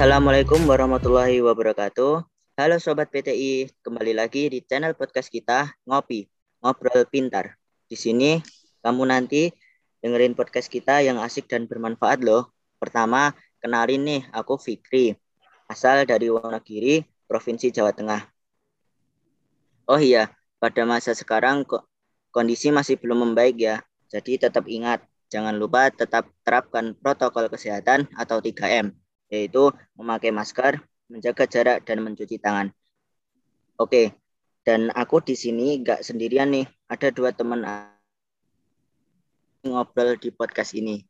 Assalamualaikum warahmatullahi wabarakatuh. Halo Sobat PTI, kembali lagi di channel podcast kita Ngopi, Ngobrol Pintar. Di sini kamu nanti dengerin podcast kita yang asik dan bermanfaat loh. Pertama, kenalin nih, aku Fikri, asal dari Wonogiri, Provinsi Jawa Tengah. Oh iya, pada masa sekarang kondisi masih belum membaik ya. Jadi tetap ingat, jangan lupa tetap terapkan protokol kesehatan atau 3M, yaitu memakai masker, menjaga jarak dan mencuci tangan. Oke, dan aku di sini nggak sendirian nih, ada dua teman ngobrol di podcast ini.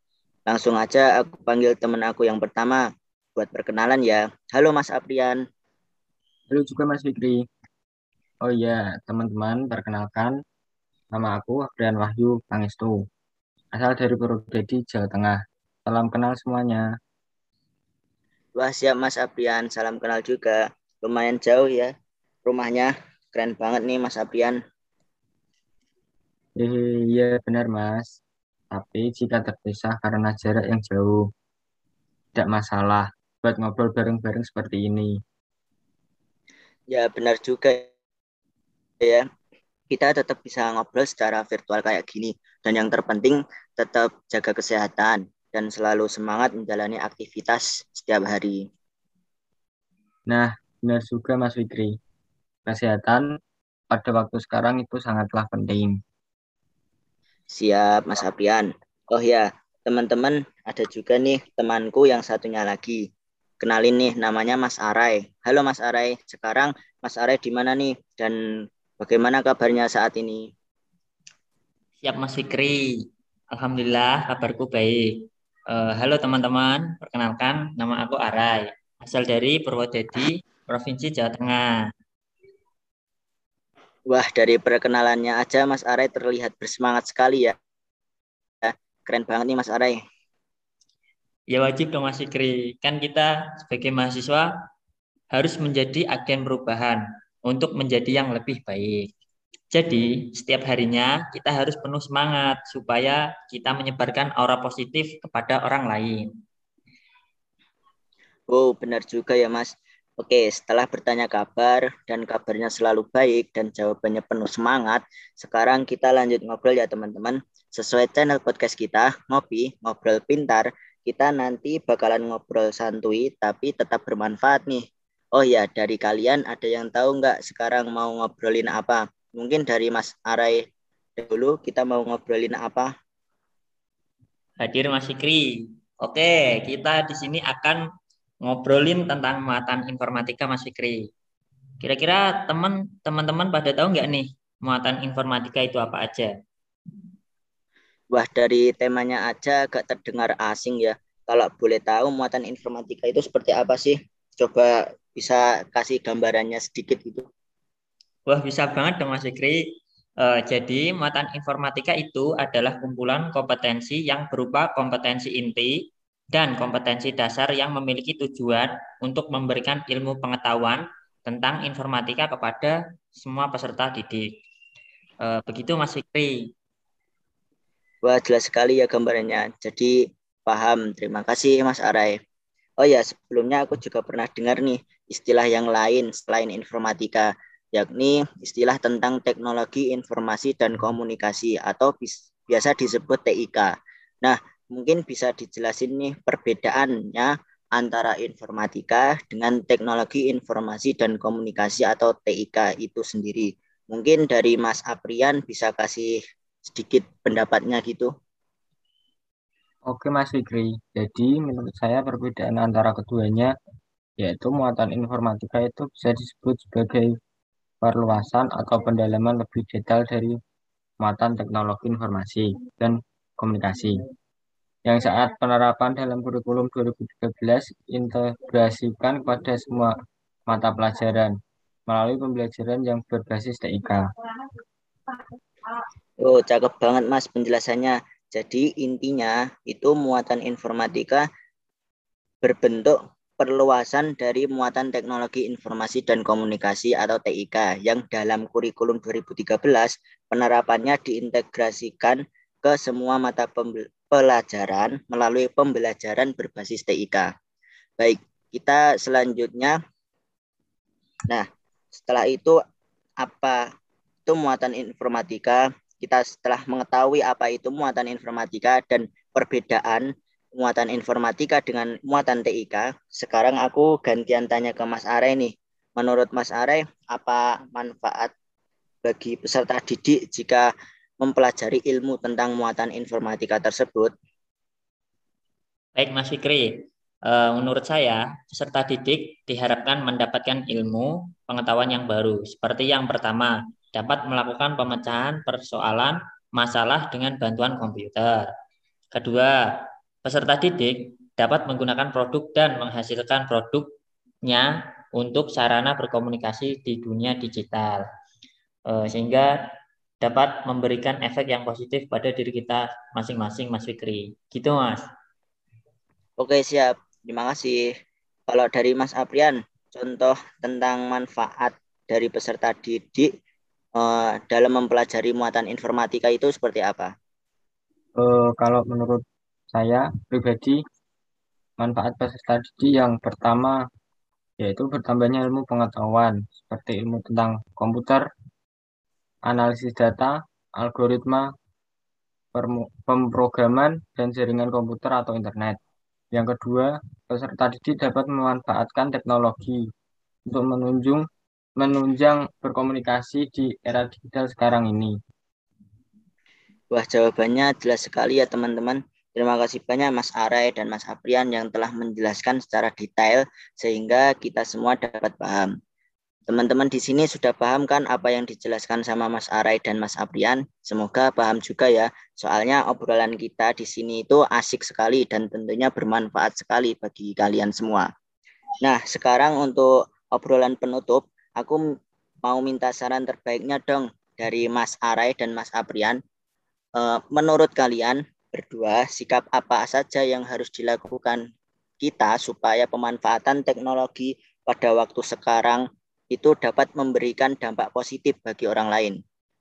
Langsung aja aku panggil teman aku yang pertama buat perkenalan ya. Halo Mas Aprian. Halo juga Mas Fikri. Oh iya, teman-teman, perkenalkan nama aku Aprian Wahyu Pangestu. Asal dari Purwodadi, Jawa Tengah. Salam kenal semuanya. Wah siap Mas Aprian, salam kenal juga. Lumayan jauh ya rumahnya. Keren banget nih Mas Aprian. Iya benar Mas. Tapi jika terpisah karena jarak yang jauh, tidak masalah buat ngobrol bareng-bareng seperti ini. Ya benar juga ya. Kita tetap bisa ngobrol secara virtual kayak gini. Dan yang terpenting tetap jaga kesehatan dan selalu semangat menjalani aktivitas setiap hari. Nah, benar juga Mas Fikri. Kesehatan pada waktu sekarang itu sangatlah penting. Siap, Mas Aprian. Oh ya, teman-teman, ada juga nih temanku yang satunya lagi. Kenalin nih, namanya Mas Arai. Halo Mas Arai, sekarang Mas Arai di mana nih? Dan bagaimana kabarnya saat ini? Siap Mas Fikri. Alhamdulillah kabarku baik. Uh, halo teman-teman, perkenalkan nama aku Arai, asal dari Purwodadi, Provinsi Jawa Tengah. Wah, dari perkenalannya aja Mas Arai terlihat bersemangat sekali ya. Keren banget nih Mas Arai. Ya wajib dong Mas Fikri. Kan kita sebagai mahasiswa harus menjadi agen perubahan untuk menjadi yang lebih baik. Jadi, setiap harinya kita harus penuh semangat supaya kita menyebarkan aura positif kepada orang lain. Oh, benar juga ya, Mas. Oke, setelah bertanya kabar dan kabarnya selalu baik dan jawabannya penuh semangat, sekarang kita lanjut ngobrol ya teman-teman. Sesuai channel podcast kita, Ngopi, Ngobrol Pintar, kita nanti bakalan ngobrol santuy tapi tetap bermanfaat nih. Oh ya, dari kalian ada yang tahu nggak sekarang mau ngobrolin apa? Mungkin dari Mas Arai dulu kita mau ngobrolin apa? Hadir Mas Fikri. Oke, kita di sini akan ngobrolin tentang muatan informatika Mas Fikri. Kira-kira teman teman-teman pada tahu nggak nih muatan informatika itu apa aja? Wah, dari temanya aja agak terdengar asing ya. Kalau boleh tahu muatan informatika itu seperti apa sih? Coba bisa kasih gambarannya sedikit gitu. Wah, bisa banget dong Mas Fikri. Uh, jadi, muatan informatika itu adalah kumpulan kompetensi yang berupa kompetensi inti dan kompetensi dasar yang memiliki tujuan untuk memberikan ilmu pengetahuan tentang informatika kepada semua peserta didik. Uh, begitu Mas Fikri. Wah, jelas sekali ya gambarannya. Jadi, paham. Terima kasih Mas Arai. Oh ya, sebelumnya aku juga pernah dengar nih istilah yang lain selain informatika yakni istilah tentang teknologi informasi dan komunikasi atau biasa disebut TIK. Nah, mungkin bisa dijelasin nih perbedaannya antara informatika dengan teknologi informasi dan komunikasi atau TIK itu sendiri. Mungkin dari Mas Aprian bisa kasih sedikit pendapatnya gitu. Oke Mas Fikri, jadi menurut saya perbedaan antara keduanya yaitu muatan informatika itu bisa disebut sebagai perluasan atau pendalaman lebih detail dari muatan teknologi informasi dan komunikasi yang saat penerapan dalam kurikulum 2013 integrasikan kepada semua mata pelajaran melalui pembelajaran yang berbasis TIK. Oh, cakep banget Mas penjelasannya. Jadi intinya itu muatan informatika berbentuk perluasan dari muatan teknologi informasi dan komunikasi atau TIK yang dalam kurikulum 2013 penerapannya diintegrasikan ke semua mata pelajaran melalui pembelajaran berbasis TIK. Baik, kita selanjutnya nah setelah itu apa itu muatan informatika kita setelah mengetahui apa itu muatan informatika dan perbedaan muatan informatika dengan muatan TIK sekarang aku gantian tanya ke Mas Are nih menurut Mas Are apa manfaat bagi peserta didik jika mempelajari ilmu tentang muatan informatika tersebut Baik Mas Fikri, uh, menurut saya peserta didik diharapkan mendapatkan ilmu pengetahuan yang baru. Seperti yang pertama, dapat melakukan pemecahan persoalan masalah dengan bantuan komputer. Kedua, peserta didik dapat menggunakan produk dan menghasilkan produknya untuk sarana berkomunikasi di dunia digital. Uh, sehingga dapat memberikan efek yang positif pada diri kita masing-masing Mas Fikri. Gitu Mas. Oke, siap. Terima kasih. Kalau dari Mas Aprian, contoh tentang manfaat dari peserta didik uh, dalam mempelajari muatan informatika itu seperti apa? Uh, kalau menurut saya pribadi, manfaat peserta didik yang pertama yaitu bertambahnya ilmu pengetahuan seperti ilmu tentang komputer, analisis data, algoritma, pemrograman, dan jaringan komputer atau internet. Yang kedua, peserta didik dapat memanfaatkan teknologi untuk menunjung menunjang berkomunikasi di era digital sekarang ini. Wah, jawabannya jelas sekali ya teman-teman. Terima kasih banyak Mas Arai dan Mas Aprian yang telah menjelaskan secara detail sehingga kita semua dapat paham. Teman-teman di sini sudah paham kan apa yang dijelaskan sama Mas Arai dan Mas Aprian? Semoga paham juga ya. Soalnya obrolan kita di sini itu asik sekali dan tentunya bermanfaat sekali bagi kalian semua. Nah, sekarang untuk obrolan penutup, aku mau minta saran terbaiknya dong dari Mas Arai dan Mas Aprian. Eh, menurut kalian berdua, sikap apa saja yang harus dilakukan kita supaya pemanfaatan teknologi pada waktu sekarang itu dapat memberikan dampak positif bagi orang lain.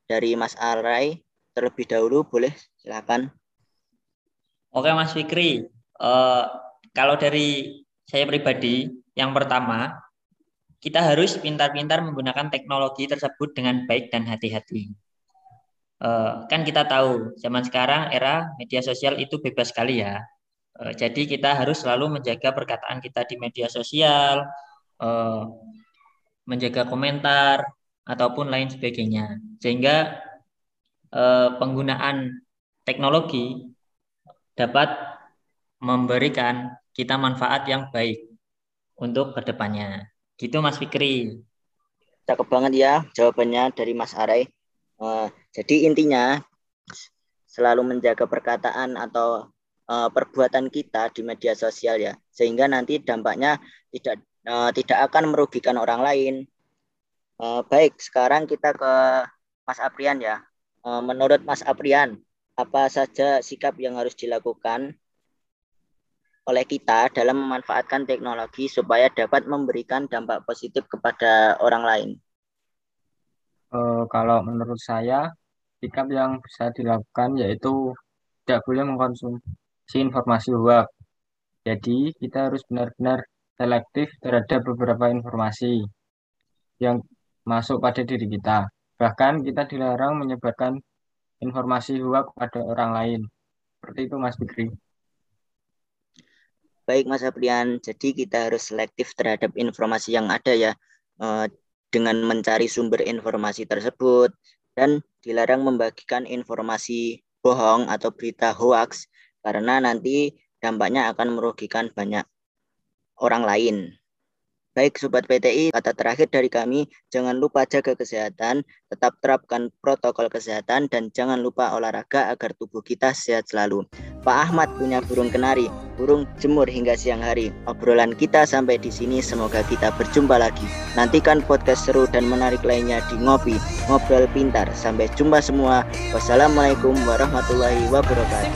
Dari Mas Arai terlebih dahulu boleh silakan. Oke Mas Fikri, uh, kalau dari saya pribadi, yang pertama kita harus pintar-pintar menggunakan teknologi tersebut dengan baik dan hati-hati. Uh, kan kita tahu zaman sekarang era media sosial itu bebas sekali ya. Uh, jadi kita harus selalu menjaga perkataan kita di media sosial, uh, menjaga komentar ataupun lain sebagainya. Sehingga eh, penggunaan teknologi dapat memberikan kita manfaat yang baik untuk ke depannya. Gitu Mas Fikri. Cakep banget ya jawabannya dari Mas Arai. Jadi intinya selalu menjaga perkataan atau uh, perbuatan kita di media sosial ya, sehingga nanti dampaknya tidak uh, tidak akan merugikan orang lain. Uh, baik, sekarang kita ke Mas Aprian ya. Uh, menurut Mas Aprian, apa saja sikap yang harus dilakukan oleh kita dalam memanfaatkan teknologi supaya dapat memberikan dampak positif kepada orang lain? Uh, kalau menurut saya, sikap yang bisa dilakukan yaitu tidak boleh mengkonsumsi informasi hoax. Jadi kita harus benar-benar selektif terhadap beberapa informasi yang masuk pada diri kita. Bahkan kita dilarang menyebarkan informasi hoax kepada orang lain. Seperti itu Mas Fikri. Baik Mas Aprian, jadi kita harus selektif terhadap informasi yang ada ya eh, dengan mencari sumber informasi tersebut dan dilarang membagikan informasi bohong atau berita hoax karena nanti dampaknya akan merugikan banyak orang lain. Baik Sobat PTI, kata terakhir dari kami, jangan lupa jaga kesehatan, tetap terapkan protokol kesehatan, dan jangan lupa olahraga agar tubuh kita sehat selalu. Pak Ahmad punya burung kenari, burung jemur hingga siang hari. Obrolan kita sampai di sini, semoga kita berjumpa lagi. Nantikan podcast seru dan menarik lainnya di Ngopi, Ngobrol Pintar. Sampai jumpa semua. Wassalamualaikum warahmatullahi wabarakatuh.